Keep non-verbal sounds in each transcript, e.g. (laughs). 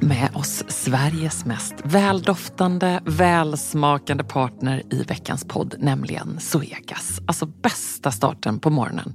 med oss Sveriges mest väldoftande, välsmakande partner i veckans podd, nämligen Zoegas. Alltså bästa starten på morgonen.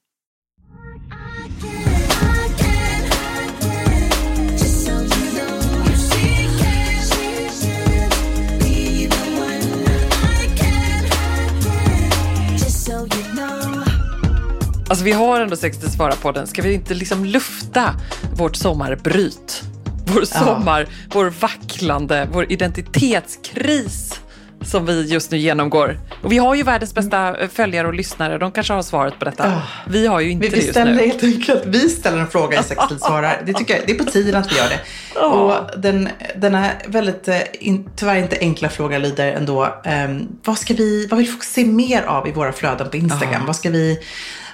Alltså vi har ändå 60 svara på den. Ska vi inte liksom lufta vårt sommarbryt? Vår sommar, vår vacklande, vår identitetskris som vi just nu genomgår. Och vi har ju världens bästa eh, följare och lyssnare. De kanske har svaret på detta. Vi har ju inte Vi, det just ställer nu. helt enkelt, vi ställer en fråga i Sex till svarar. Det tycker jag, det är på tiden att vi gör det. Och den, den här väldigt, eh, in, tyvärr inte enkla frågan lyder ändå, ehm, vad, ska vi, vad vill folk se mer av i våra flöden på Instagram? Vad, ska vi,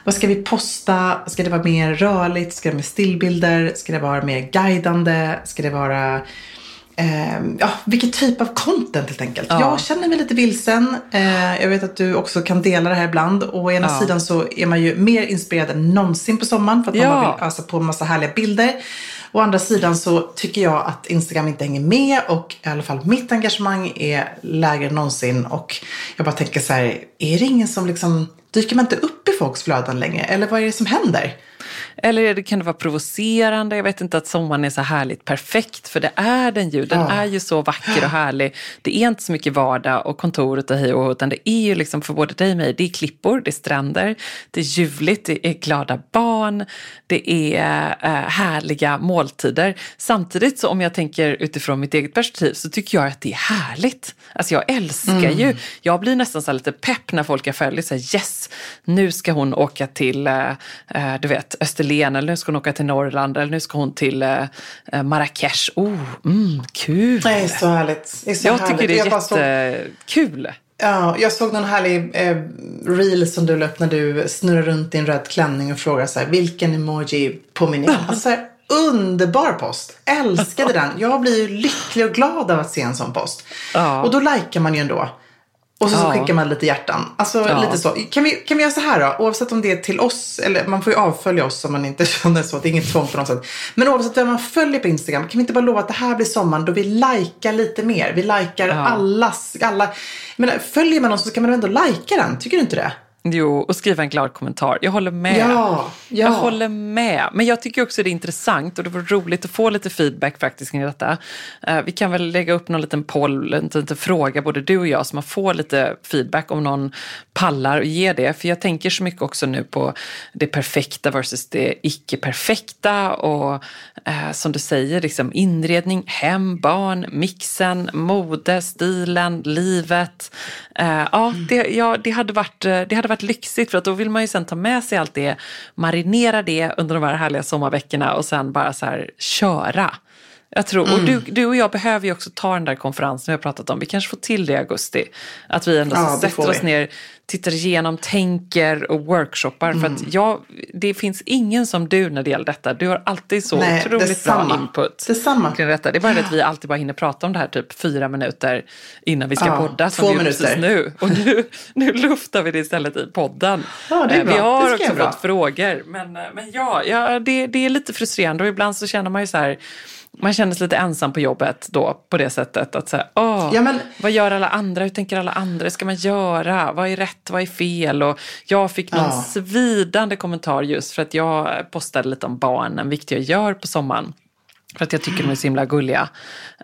vad ska vi posta? Ska det vara mer rörligt? Ska det vara stillbilder? Ska det vara mer guidande? Ska det vara Ehm, ja, vilken typ av content helt enkelt. Jag känner mig lite vilsen. Eh, jag vet att du också kan dela det här ibland. Och å ena Ja. sidan så är man ju mer inspirerad än någonsin på sommaren för att Ja. man vill ösa på en massa härliga bilder. Å andra sidan så tycker jag att Instagram inte hänger med och i alla fall mitt engagemang är lägre än någonsin. Och jag bara tänker så här, är det ingen som liksom, dyker man inte upp i folks flöden längre? Eller vad är det som händer? Eller kan det vara provocerande? Jag vet inte att sommaren är så härligt perfekt, för det är den ju. Den Ja. är ju så vacker och härlig. Det är inte så mycket vardag och kontoret och hej och utan det är ju liksom för både dig och mig, det är klippor, det är stränder, det är ljuvligt, det är glada barn, det är eh, härliga måltider. Samtidigt så om jag tänker utifrån mitt eget perspektiv så tycker jag att det är härligt. Alltså jag älskar ju, jag blir nästan så lite pepp när folk jag följer säger yes, nu ska hon åka till, eh, eh, du vet, Österlen eller nu ska hon åka till Norrland eller nu ska hon till eh, Marrakesh. Oh, mm, kul! Det är så härligt. Det är så jag härligt. tycker det Jag är såg- jättekul. Ja, jag såg någon härlig eh, reel som du la upp när du snurrar runt i en röd klänning och frågar så här, vilken emoji påminner jag? Alltså, här, underbar post. Älskade den. Jag blir ju lycklig och glad av att se en sån post. Ja. Och då likar man ju ändå. Och så, så Ja. skickar man lite hjärtan. Alltså Ja. lite så. Kan vi, kan vi göra så här då? Oavsett om det är till oss, eller man får ju avfölja oss om man inte (laughs) känner så. Det är inget tvång på något sätt. Men oavsett vem man följer på Instagram, kan vi inte bara lova att det här blir sommaren då vi likar lite mer? Vi likar allas, alla. Men följer man någon så ska man ändå lika den? Tycker du inte det? Jo, och skriva en glad kommentar. Jag håller med. Ja, ja. Jag håller med. Men jag tycker också det är intressant och det vore roligt att få lite feedback faktiskt kring detta. Uh, vi kan väl lägga upp någon liten poll, en liten fråga, både du och jag, så man får lite feedback om någon pallar och ger det. För jag tänker så mycket också nu på det perfekta versus det icke-perfekta och uh, som du säger, liksom inredning, hem, barn, mixen, mode, stilen, livet. Uh, ja, det, ja det, hade varit, det hade varit lyxigt för att då vill man ju sen ta med sig allt det, marinera det under de här härliga sommarveckorna och sen bara så här köra. Jag tror, och du, du och jag behöver ju också ta den där konferensen vi har pratat om. Vi kanske får till det i augusti. Att vi ändå Ja, sätter oss ner, tittar igenom, tänker och workshoppar. För att jag, det finns ingen som du när det gäller detta. Du har alltid så Nej, otroligt detsamma. bra input. Detsamma. Kring detta. Det är bara det att vi alltid bara hinner prata om det här typ fyra minuter innan vi ska Ja, podda. som två vi gör precis minuter. nu. Och nu, nu luftar vi det istället i podden. Ja, det är Eh. Vi har också fått frågor. Men, eh, men ja, ja det, det är lite frustrerande och ibland så känner man ju så här man känner sig lite ensam på jobbet då på det sättet. Att säga, åh, Ja, men- vad gör alla andra? Hur tänker alla andra? Hur ska man göra? Vad är rätt? Vad är fel? Och jag fick någon Ja. svidande kommentar just för att jag postade lite om barnen, vilket jag gör på sommaren. För att jag tycker de är så himla gulliga.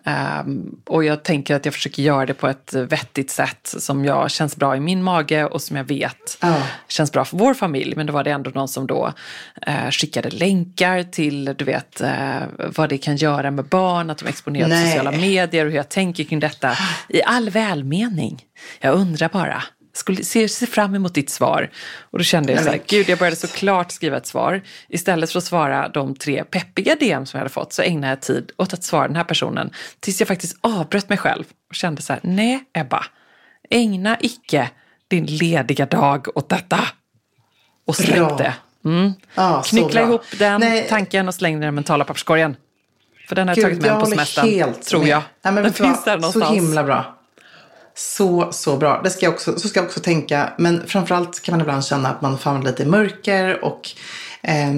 Ehm, och jag tänker att jag försöker göra det på ett vettigt sätt som jag känns bra i min mage och som jag vet Ja. känns bra för vår familj. Men då var det ändå någon som då eh, skickade länkar till, du vet, eh, vad det kan göra med barn, att de exponerar på sociala medier och hur jag tänker kring detta. I all välmening. Jag undrar bara. Skulle, ser, ser fram emot ditt svar. Och då kände jag så här, gud jag började såklart skriva ett svar. Istället för att svara de tre peppiga DM som jag hade fått så ägnade jag tid åt att svara den här personen. Tills jag faktiskt avbröt mig själv och kände så här, nej Ebba, ägna icke din lediga dag åt detta. Och släpp Bra. det. Mm. Så Knyckla ihop den Nej. tanken och släng den i den mentala papperskorgen. För den har jag Gud, tagit med jag på semestern, helt tror jag. Nej, men den finns där någonstans. Så himla bra. Så, så bra. Det ska jag också, så ska jag också tänka. Men framförallt kan man ibland känna att man famlar lite i mörker. Och eh,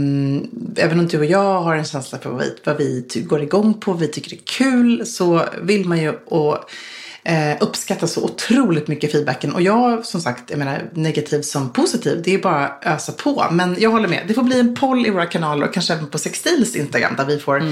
även om du och jag har en känsla för vad vi, vad vi går igång på, vi tycker det är kul, så vill man ju och, eh, uppskatta så otroligt mycket feedbacken. Och jag, som sagt, jag menar negativ som positiv, det är bara att ösa på. Men jag håller med. Det får bli en poll i våra kanaler och kanske även på Sextils Instagram där vi får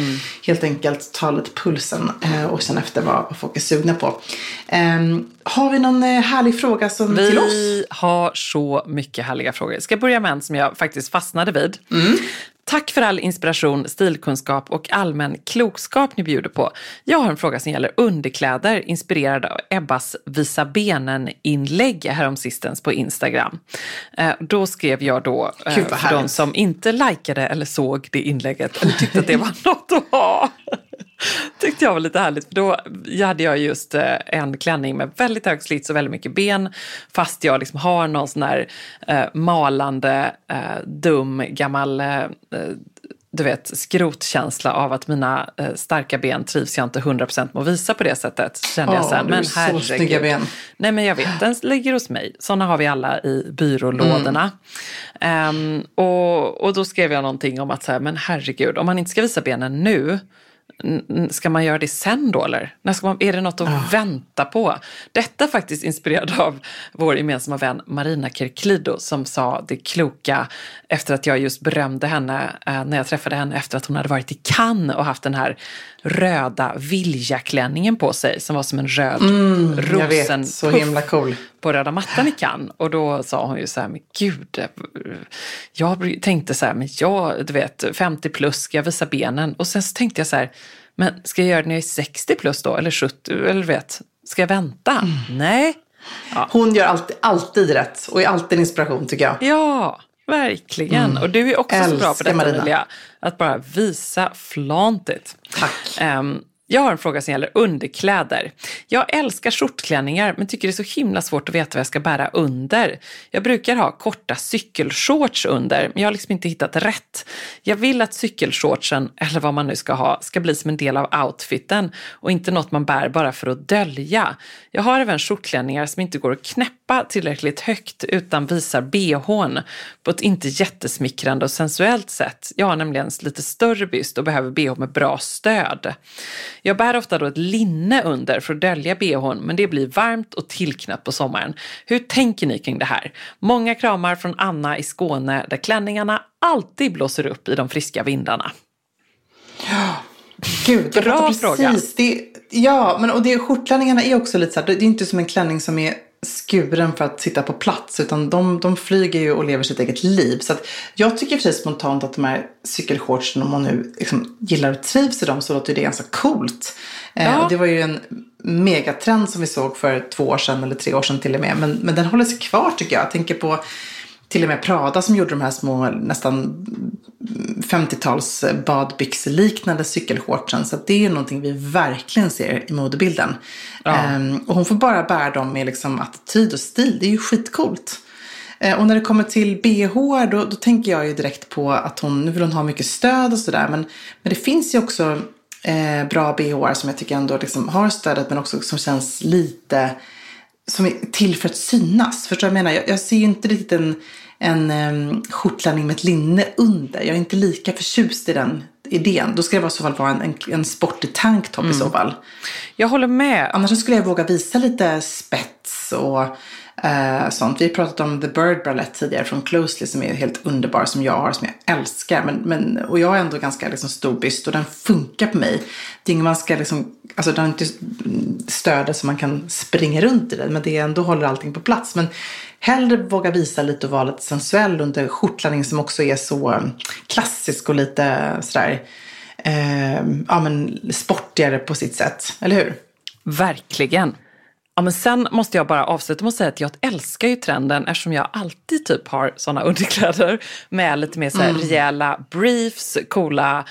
helt enkelt ta lite pulsen eh, och känna efter vad, vad folk är sugna på. Ehm, har vi någon eh, härlig fråga som till oss? Vi har så mycket härliga frågor. Ska jag börja med en som jag faktiskt fastnade vid. Mm. Tack för all inspiration, stilkunskap och allmän klokskap ni bjuder på. Jag har en fråga som gäller underkläder inspirerad av Ebbas Visa benen-inlägg häromsistens på Instagram. Eh, då skrev jag då, eh, Gud, för de som inte likade eller såg det inlägget eller tyckte att det var (laughs) något att ha. (laughs) Tyckte jag var lite härligt. För då hade jag just eh, en klänning med väldigt hög slits och väldigt mycket ben. Fast jag liksom har någon sån här eh, malande, eh, dum, gammal eh, eh, du vet, skrotkänsla av att mina eh, starka ben trivs jag inte 100% med att visa på det sättet. Så kände jag Åh, så här, men herregud. ben. Nej men jag vet, den ligger hos mig. Sådana har vi alla i byrålådorna. Ehm, och, och då skrev jag någonting om att så här, men herregud, om man inte ska visa benen nu, ska man göra det sen då eller? När ska man, är det något att vänta på? Detta faktiskt inspirerad av vår gemensamma vän Marina Kirklido som sa det kloka efter att jag just berömde henne eh, när jag träffade henne efter att hon hade varit i Cannes och haft den här röda viljaklänningen på sig som var som en röd Mm, Jag vet, så himla cool. På röda mattan i Cannes. Och då sa hon ju så här, men gud, eh, jag tänkte så här, men jag, du vet, 50 plus, ska jag visa benen? Och sen så tänkte jag så här, men ska jag göra det när jag är 60 plus då? Eller 70, eller du vet, ska jag vänta? Mm. Nej. Hon gör alltid, alltid rätt och är alltid en inspiration tycker jag. Ja, verkligen. Och du är också så bra på Älskar detta, Marina. Emilia. Att bara visa flantigt. Tack. Ehm, jag har en fråga som gäller underkläder. Jag älskar skjortklänningar men tycker det är så himla svårt att veta vad jag ska bära under. Jag brukar ha korta cykelshorts under men jag har liksom inte hittat rätt. Jag vill att cykelshortsen, eller vad man nu ska ha, ska bli som en del av outfiten och inte något man bär bara för att dölja. Jag har även skjortklänningar som inte går att knäppa tillräckligt högt utan visar bhn på ett inte jättesmickrande och sensuellt sätt. Jag har nämligen lite större byst och behöver bh med bra stöd. Jag bär ofta då ett linne under för att dölja bhn, men det blir varmt och tillknäppt på sommaren. Hur tänker ni kring det här? Många kramar från Anna i Skåne där klänningarna alltid blåser upp i de friska vindarna. Gud, jag Bra fråga. Det, ja, men och det, skjortklänningarna är också lite så här, det är inte som en klänning som är skuren för att sitta på plats utan de, de flyger ju och lever sitt eget liv. Så att jag tycker sig spontant att de här cykelshortsen, om man nu liksom gillar och trivs i dem så låter det ganska coolt. Eh, Ja. och det var ju en megatrend som vi såg för två år sedan eller tre år sedan till och med. Men, men den håller sig kvar tycker jag. Jag tänker på till och med Prada som gjorde de här små nästan 50-tals badbyxeliknande cykelshortsen. Så det är någonting vi verkligen ser i modebilden. Ehm, och hon får bara bära dem med liksom attityd och stil. Det är ju skitcoolt. Eh, och när det kommer till bh då, då tänker jag ju direkt på att hon, nu vill hon ha mycket stöd och sådär. Men, men det finns ju också eh, bra bh som jag tycker ändå liksom har stödet men också som känns lite som är till för att synas. Förstår du vad jag menar? Jag, jag ser ju inte riktigt en, en um, skjortklänning med ett linne under. Jag är inte lika förtjust i den idén. Då ska det vara, i så fall vara en, en, en sportig tanktop i så fall. Jag håller med. Annars skulle jag våga visa lite spets och Uh, sånt. Vi har pratat om The Bird Bralette tidigare från Closely som är helt underbar som jag har, som jag älskar. Men, men, och jag är ändå ganska liksom, stor byst och den funkar på mig. Det är ingen man ska liksom, alltså den har inte stödet så man kan springa runt i den. Men det ändå håller allting på plats. Men hellre våga visa lite och vara lite sensuell under skjortklänning som också är så mm, klassisk och lite sådär uh, ja, men sportigare på sitt sätt. Eller hur? Verkligen. Ja, men sen måste jag bara avsluta med att säga att jag älskar ju trenden eftersom jag alltid typ har sådana (laughs) underkläder med lite mer så här rejäla briefs, coola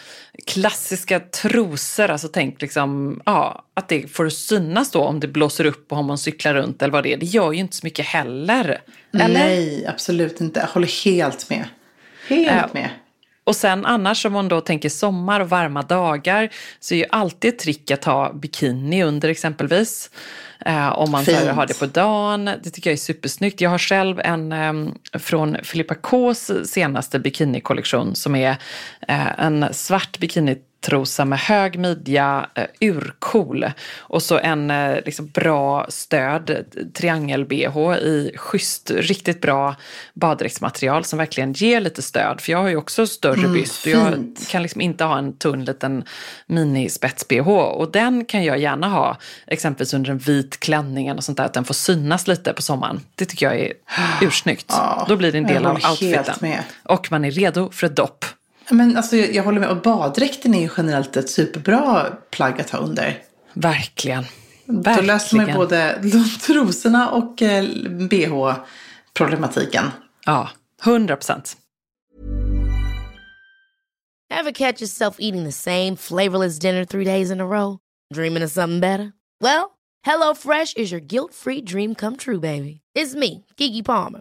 klassiska trosor. Alltså tänk liksom, ja, att det får synas då om det blåser upp och om man cyklar runt eller vad det är. Det gör ju inte så mycket heller. Eller? Nej, absolut inte. Jag håller helt med. Helt med. Och sen annars om man då tänker sommar och varma dagar så är ju alltid ett trick att ha bikini under exempelvis. Eh, om man här, har det på dagen. Det tycker jag är supersnyggt. Jag har själv en eh, från Filippa Ks senaste bikinikollektion som är eh, en svart bikinitrosa med hög midja, eh, urcool. Och så en eh, liksom bra stöd, triangel-bh i schysst, riktigt bra baddräktsmaterial som verkligen ger lite stöd. För jag har ju också större byst och jag fint. kan liksom inte ha en tunn liten minispets-bh. Och den kan jag gärna ha exempelvis under en vit klänning och sånt där. Att den får synas lite på sommaren. Det tycker jag är ursnyggt. Ja, Då blir det en del av outfiten. med. Och man är redo för ett dopp. Men alltså, jag, jag håller med. Och baddräkten är ju generellt ett superbra plagg att ha under. Verkligen. Då löser man Verkligen. både (laughs) trosorna och eh, bh-problematiken. Ja, 100 procent. Ever catch yourself eating the same flavorless dinner three days in a row? Dreaming of something better? Well, HelloFresh is your guilt-free dream come true, baby. It's me, Kiki Palmer.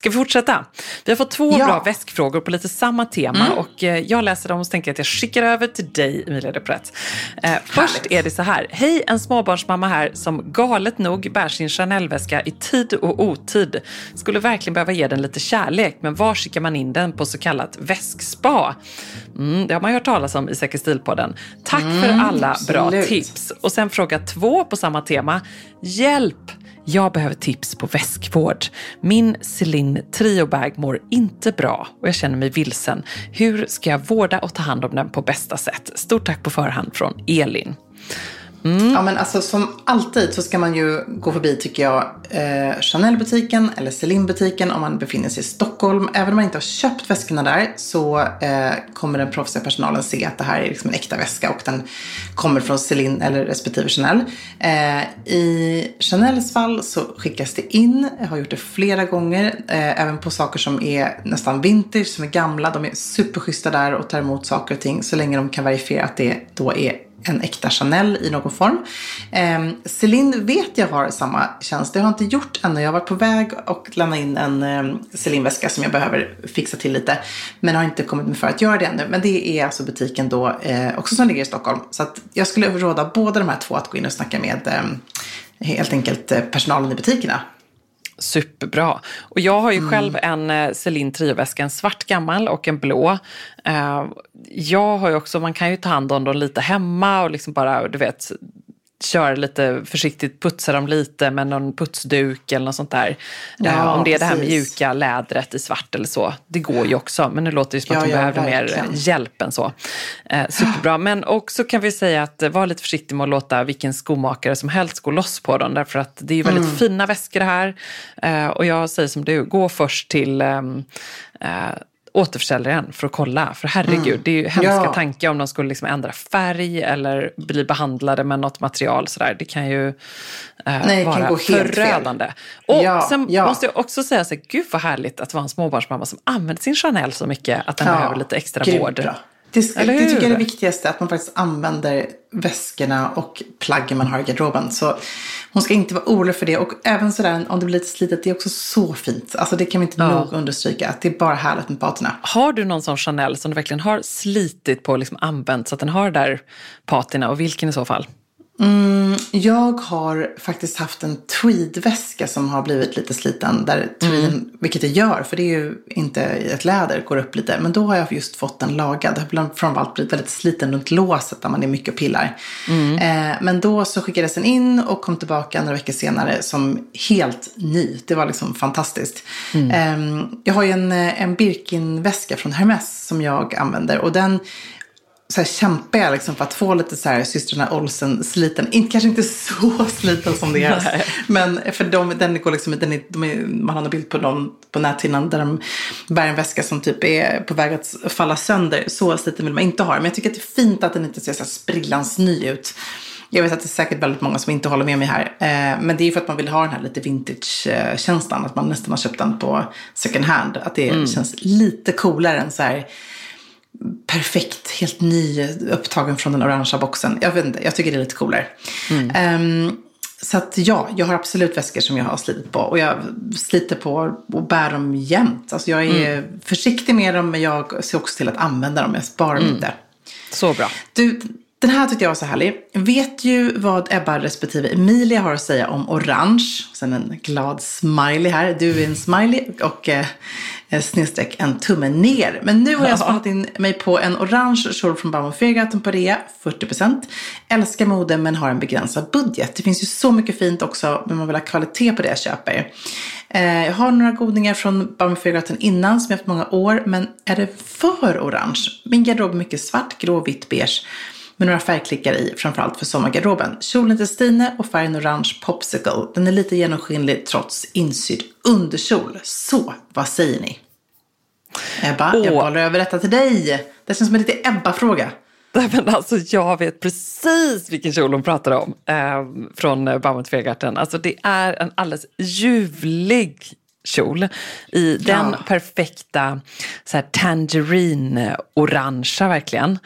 Ska vi fortsätta? Vi har fått två Ja. bra väskfrågor på lite samma tema Mm. och eh, jag läser dem och tänker att jag skickar över till dig, Emilia Deprett. Eh, först är det så här. Hej, en småbarnsmamma här som galet nog bär sin Chanel-väska i tid och otid. Skulle verkligen behöva ge den lite kärlek, men var skickar man in den på så kallat väskspa? Mm, det har man ju hört talas om i Säker stil-podden. Tack för alla bra absolut. tips. Och sen fråga två på samma tema. Hjälp! Jag behöver tips på väskvård. Min Celine Trio-bag mår inte bra och jag känner mig vilsen. Hur ska jag vårda och ta hand om den på bästa sätt? Stort tack på förhand från Elin. Mm. Ja, men alltså som alltid så ska man ju gå förbi, tycker jag, eh, Chanel-butiken eller Celine-butiken om man befinner sig i Stockholm. Även om man inte har köpt väskorna där så eh, kommer den proffsiga personalen se att det här är liksom en äkta väska och den kommer från Celine eller respektive Chanel. Eh, I Chanels fall så skickas det in, jag har gjort det flera gånger, eh, även på saker som är nästan vintage, som är gamla. De är superschyssta där och tar emot saker och ting så länge de kan verifiera att det då är en äkta Chanel i någon form. Eh, Celine vet jag har samma tjänst. Det har jag inte gjort ännu. Jag har varit på väg och lämna in en eh, Celine-väska som jag behöver fixa till lite. Men har inte kommit mig för att göra det ännu. Men det är alltså butiken då eh, också som ligger i Stockholm. Så att jag skulle råda båda de här två att gå in och snacka med eh, helt enkelt eh, personalen i butikerna. Superbra. Och jag har ju själv en eh, Celine Trio-väska, en svart gammal och en blå. Eh, jag har också, man kan ju ta hand om dem lite hemma och liksom bara, du vet, köra lite försiktigt, putsa dem lite med någon putsduk eller något sånt där. Ja, Eh, om det är det här mjuka lädret i svart eller så. Det går ju också, men nu låter det som att Ja, de ja, behöver mer verkligen. hjälp än så. Eh, superbra, men också kan vi säga att var lite försiktig med att låta vilken skomakare som helst gå loss på dem. Därför att det är ju väldigt Mm. fina väskor det här. Eh, och jag säger som du, gå först till ehm, eh, återförsäljaren för att kolla. För herregud, det är ju hemska Mm. Ja. tankar om de skulle liksom ändra färg eller bli behandlade med något material. Sådär. Det kan ju eh, Nej, kan vara fel. förödande. Och Ja, sen ja. måste jag också säga så här, gud vad härligt att vara en småbarnsmamma som använder sin Chanel så mycket att den behöver lite extra grymt vård. bra. Det, det tycker jag är det viktigaste, att man faktiskt använder väskorna och plaggen man har i garderoben. Så hon ska inte vara orolig för det. Och även sådär om det blir lite slitet, det är också så fint. Alltså det kan vi inte nog understryka, att det är bara härligt med patina. Har du någon sån Chanel som du verkligen har slitit på och liksom använt så att den har där patina och vilken i så fall? Jag har faktiskt haft en tweedväska som har blivit lite sliten. Där tweeden, Vilket det gör, för det är ju inte ett läder, går upp lite. Men då har jag just fått den lagad. Det har bland- framförallt blivit väldigt sliten runt låset där man är mycket och pillar. Eh, men då så skickades den in och kom tillbaka några veckor senare som helt ny. Det var liksom fantastiskt. Eh, jag har ju en, eh, en Birkin-väska från Hermes som jag använder. Och den så här kämpar jag liksom för att få lite så här systrarna Olsen sliten. Inte, kanske inte så (laughs) sliten som deras. men för de, den går liksom, den är, de är, man har en bild på dem på näthinnan där de bär en väska som typ är på väg att falla sönder. Så sliten vill man inte ha Men jag tycker att det är fint att den inte ser så här sprillans ny ut. Jag vet att det är säkert väldigt många som inte håller med mig här. Eh, men det är ju för att man vill ha den här lite vintage-känslan. Att man nästan har köpt den på second hand. Att det känns lite coolare än så här perfekt, helt ny, upptagen från den orangea boxen. Jag vet inte, jag tycker det är lite coolare. Ehm, så att ja, jag har absolut väskor som jag har slitit på. Och jag sliter på och bär dem jämt. Alltså jag är försiktig med dem, men jag ser också till att använda dem. Jag sparar dem inte. Så bra. Du, den här tyckte jag var så härlig. Vet ju vad Ebba respektive Emilia har att säga om orange. Sen en glad smiley här. Du är en smiley och eh, snedstreck en tumme ner. Men nu har jag spanat in mig på en orange kjol från Baume Fergat på rea, 40%. Älskar mode men har en begränsad budget. Det finns ju så mycket fint också men man vill ha kvalitet på det jag köper. Eh, jag har några godingar från Baume Fergat innan som jag haft många år. Men är det för orange? Min garderob är mycket svart, grå, vitt, beige med några färgklickar i, framförallt för sommargarderoben. Kjolen till Stine och färgen orange popsicle. Den är lite genomskinlig trots insydd underkjol. Så, vad säger ni? Ebba, jag Åh. bollar över detta till dig. Det känns som en lite Ebba-fråga. Men alltså, jag vet precis vilken kjol hon pratar om eh, från Baumet Fegarten. Alltså, det är en alldeles ljuvlig kjol i den Ja. perfekta så här, tangerine-orangea verkligen.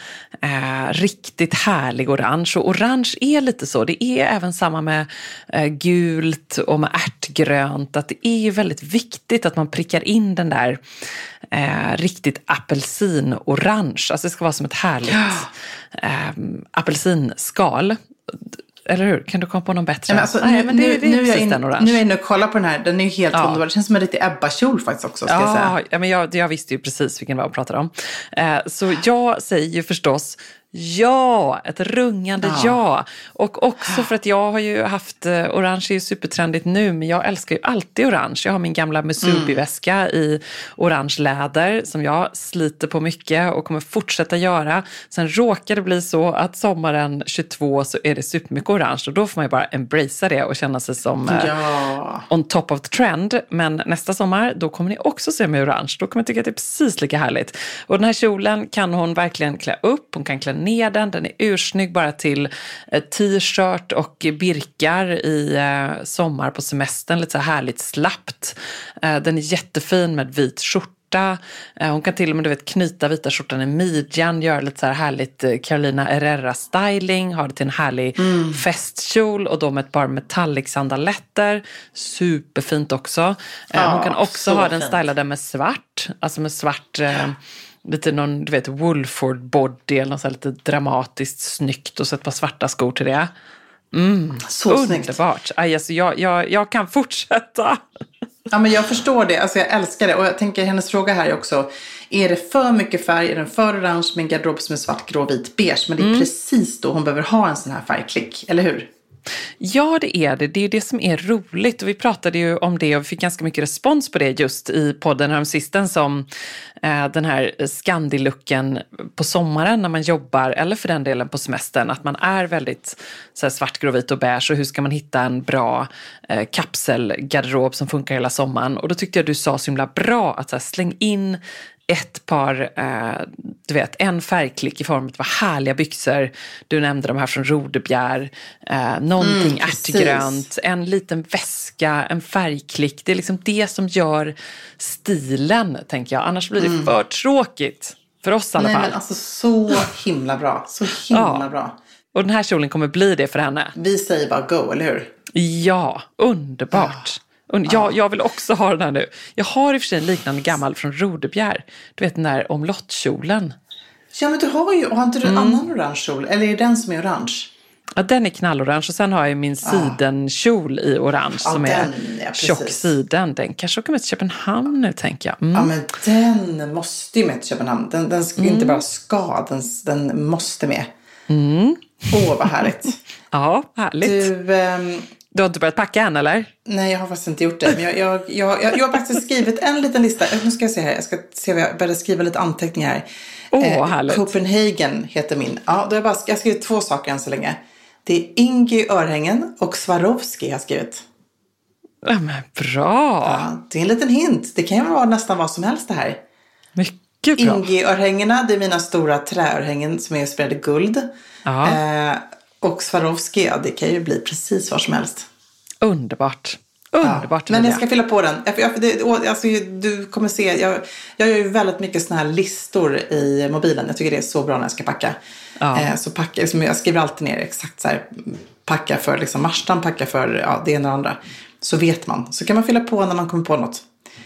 Eh, riktigt härlig orange. Och orange är lite så. Det är även samma med eh, gult och med ärtgrönt. Att det är ju väldigt viktigt att man prickar in den där eh, riktigt apelsinorange. Alltså det ska vara som ett härligt eh, apelsinskal. Eller hur? Kan du komma på någon bättre? Ja, men alltså, Nej, nu, men det, nu, det är nu, jag in, nu är jag inne och kollar på den här. Den är ju helt Ja. underbar. Det känns som en riktig Ebba-kjol faktiskt också. Ska jag Ja, säga. ja men jag, jag visste ju precis vilken det var jag pratade om. Eh, så jag säger ju förstås ja, ett rungande ja. Ja. Och också för att jag har ju haft, eh, orange är ju supertrendigt nu, men jag älskar ju alltid orange. Jag har min gamla Musubi-väska i orange läder som jag sliter på mycket och kommer fortsätta göra. Sen råkar det bli så att sommaren 22 så är det supermycket orange och då får man ju bara embracea det och känna sig som eh, Ja. on top of the trend. Men nästa sommar, då kommer ni också se mig orange. Då kommer jag tycka att det är precis lika härligt. Och den här kjolen kan hon verkligen klä upp, hon kan klä ner den. Den är ursnygg bara till eh, t-shirt och birkar i eh, sommar på semestern. Lite så här härligt slappt. Eh, den är jättefin med vit skjorta. Hon kan till och med du vet, knyta vita skjortan i midjan, göra lite så här härligt Carolina Herrera-styling, ha det till en härlig festkjol och då med ett par metallic-sandaletter. Superfint också. Ja, Hon kan också så ha den fint. stylade med svart, alltså med svart eh, Lite någon, du vet, Woolford body eller något så lite dramatiskt snyggt och så ett par svarta skor till det. Så snyggt. Underbart. Aj, alltså, jag, jag, jag kan fortsätta. Ja, men jag förstår det. Alltså, jag älskar det. Och jag tänker hennes fråga här är också. Är det för mycket färg? Är den för orange med en garderob som är svart, grå, vit, beige? Men det är Mm. precis då hon behöver ha en sån här färgklick. Eller hur? Ja, det är det. Det är det som är roligt. Och vi pratade ju om det och vi fick ganska mycket respons på det just i podden häromsistens som eh, den här skandilucken på sommaren när man jobbar, eller för den delen på semestern, att man är väldigt så här, svart, grå, vit och beige. Och hur ska man hitta en bra eh, kapselgarderob som funkar hela sommaren? Och då tyckte jag du sa så himla bra att så här, släng in ett par, eh, du vet, en färgklick i form av härliga byxor. Du nämnde de här från Rodebjer. Eh, någonting precis. ärtgrönt, en liten väska, en färgklick. Det är liksom det som gör stilen, tänker jag. Annars blir det för tråkigt. För oss i alla Nej, fall. men alltså så himla bra. Så himla Ja. bra. Och den här kjolen kommer bli det för henne. Vi säger bara go, eller hur? Ja, underbart. Jag, jag vill också ha den här nu. Jag har i och för sig en liknande gammal från Rodebjer. Du vet den där omlottkjolen. Ja, men du har ju, har inte du en Mm. annan orange kjol? Eller är det den som är orange? Ja, den är knallorange och sen har jag min sidenkjol i orange Ja, som är den, ja, precis. tjock siden. Den kanske åker med till Köpenhamn nu tänker jag. Mm. Ja, men den måste ju med till Köpenhamn. Den, den ska inte bara ska, den, den måste med. Åh, vad härligt. (laughs) Ja, härligt. Du... Du, har inte börjat packa än eller? nej, jag har faktiskt inte gjort det. Men jag, jag, jag, jag, jag har faktiskt skrivit en liten lista. Nu ska jag se här. Jag ska se om jag började skriva lite anteckningar här. Eh, Åh, härligt. Copenhagen heter min. Ja, då har jag, bara, jag har skrivit två saker än så länge. Det är Ingy Örhängen och Swarovski har jag skrivit. Ja, men bra. Ja, det är en liten hint. Det kan ju vara nästan vad som helst det här. Mycket bra. Ingi-örhängena, det är mina stora träörhängen som är sprayade guld. Ja. Eh, och Swarovski, ja, det kan ju bli precis vad som helst. Underbart. Ja. Underbart. Men jag ska fylla på den. Jag, jag, det, alltså, du kommer se, jag, jag gör ju väldigt mycket såna här listor i mobilen. Jag tycker det är så bra när jag ska packa. Ja. Eh, så packa, liksom, jag skriver alltid ner exakt så här, packa för liksom, Marstan, packa för ja, det ena och det andra. Så vet man. Så kan man fylla på när man kommer på något.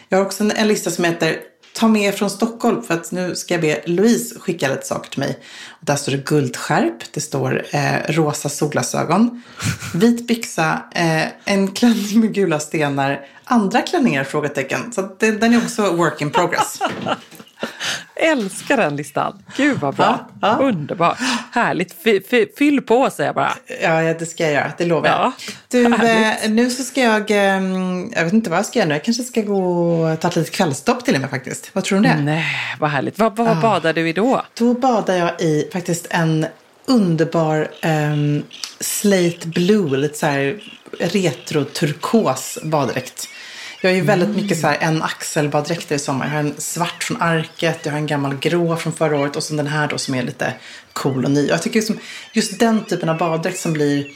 Jag har också en, en lista som heter Ta med från Stockholm för att nu ska jag be Louise skicka lite saker till mig. Och där står det guldskärp, det står eh, rosa solglasögon, vit byxa, eh, en klänning med gula stenar, andra klänningar? Frågetecken. Så det, den är också work in progress. (laughs) (laughs) Älskar den listan. Gud vad bra. Ja, ja. Underbart. Härligt. Fy, fyll på säger jag bara. Ja, det ska jag göra. Det lovar jag. Ja, du, (laughs) härligt. eh, nu så ska jag, eh, jag vet inte vad jag ska göra nu. Jag kanske ska gå och ta ett litet kvällsstopp till och med faktiskt. Vad tror du om det? Nej, vad härligt. Vad, vad badar du i då? Då badar jag i faktiskt en underbar ehm, slate blue, lite så här retro turkos baddräkt. Jag har ju väldigt mycket så här en axelbaddräkter i sommar. Jag har en svart från Arket, jag har en gammal grå från förra året och så den här då som är lite cool och ny. Jag tycker just, just den typen av baddräkt som blir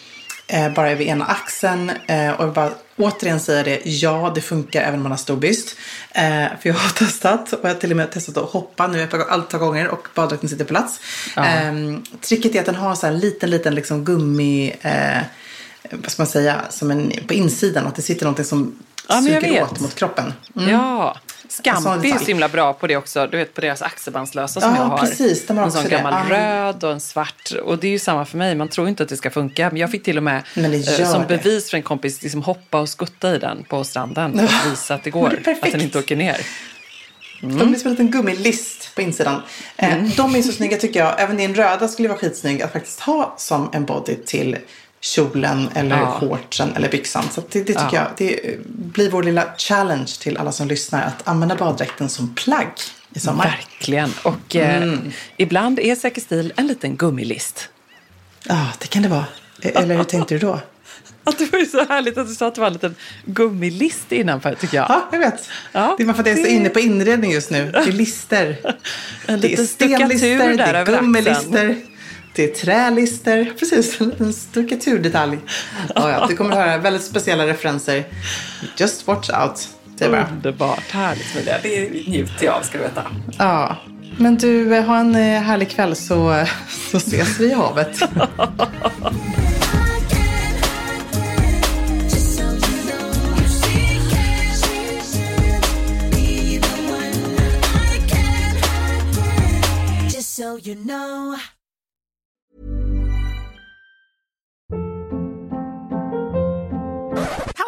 eh, bara över ena axeln. Eh, och jag bara återigen säger det, ja det funkar även om man har stor byst. Eh, för jag har (laughs) testat och jag har till och med testat att hoppa nu ett par gånger och baddräkten sitter på plats. Ja. Ehm, tricket är att den har så här en liten, liten liksom gummi, eh, vad ska man säga, som en, på insidan. Att det sitter någonting som ja, suger åt mot kroppen. Mm. Ja. Scampi är så himla bra på det också. Du vet på deras axelbandslösa som ja, jag har. Precis, de har en sån gammal det. röd och en svart. Och det är ju samma för mig. Man tror inte att det ska funka. Men jag fick till och med eh, som det. bevis för en kompis liksom hoppa och skutta i den på stranden. För att visa att det går. Det (laughs) att den inte åker ner. Mm. De blir som en liten gummilist på insidan. Eh, mm. De är så snygga tycker jag. Även din röda skulle vara skitsnygg att faktiskt ha som en body till kjolen eller ja. shortsen eller byxan. Så det, det tycker ja. jag det blir vår lilla challenge till alla som lyssnar att använda baddräkten som plagg i sommar. Verkligen. Och eh, mm. eh, ibland är säker stil en liten gummilist. Ja, det kan det vara. Eller hur tänkte du då? (laughs) Att det var ju så härligt att du sa att det var en liten gummilist innanför, tycker jag. Ja, jag vet. Ja, det är för att jag är så inne på inredning just nu. Det är lister. (laughs) En liten stenlister, där det är gummilister. Det är trälister, precis, en liten stuckaturdetalj. Ja, ja, du kommer att höra väldigt speciella referenser. Just watch out. Det är bara. Underbart, härligt med det. Det njuter jag av, ska du veta. Ja, men du, ha en eh, härlig kväll så, (laughs) så ses vi i havet. so you know.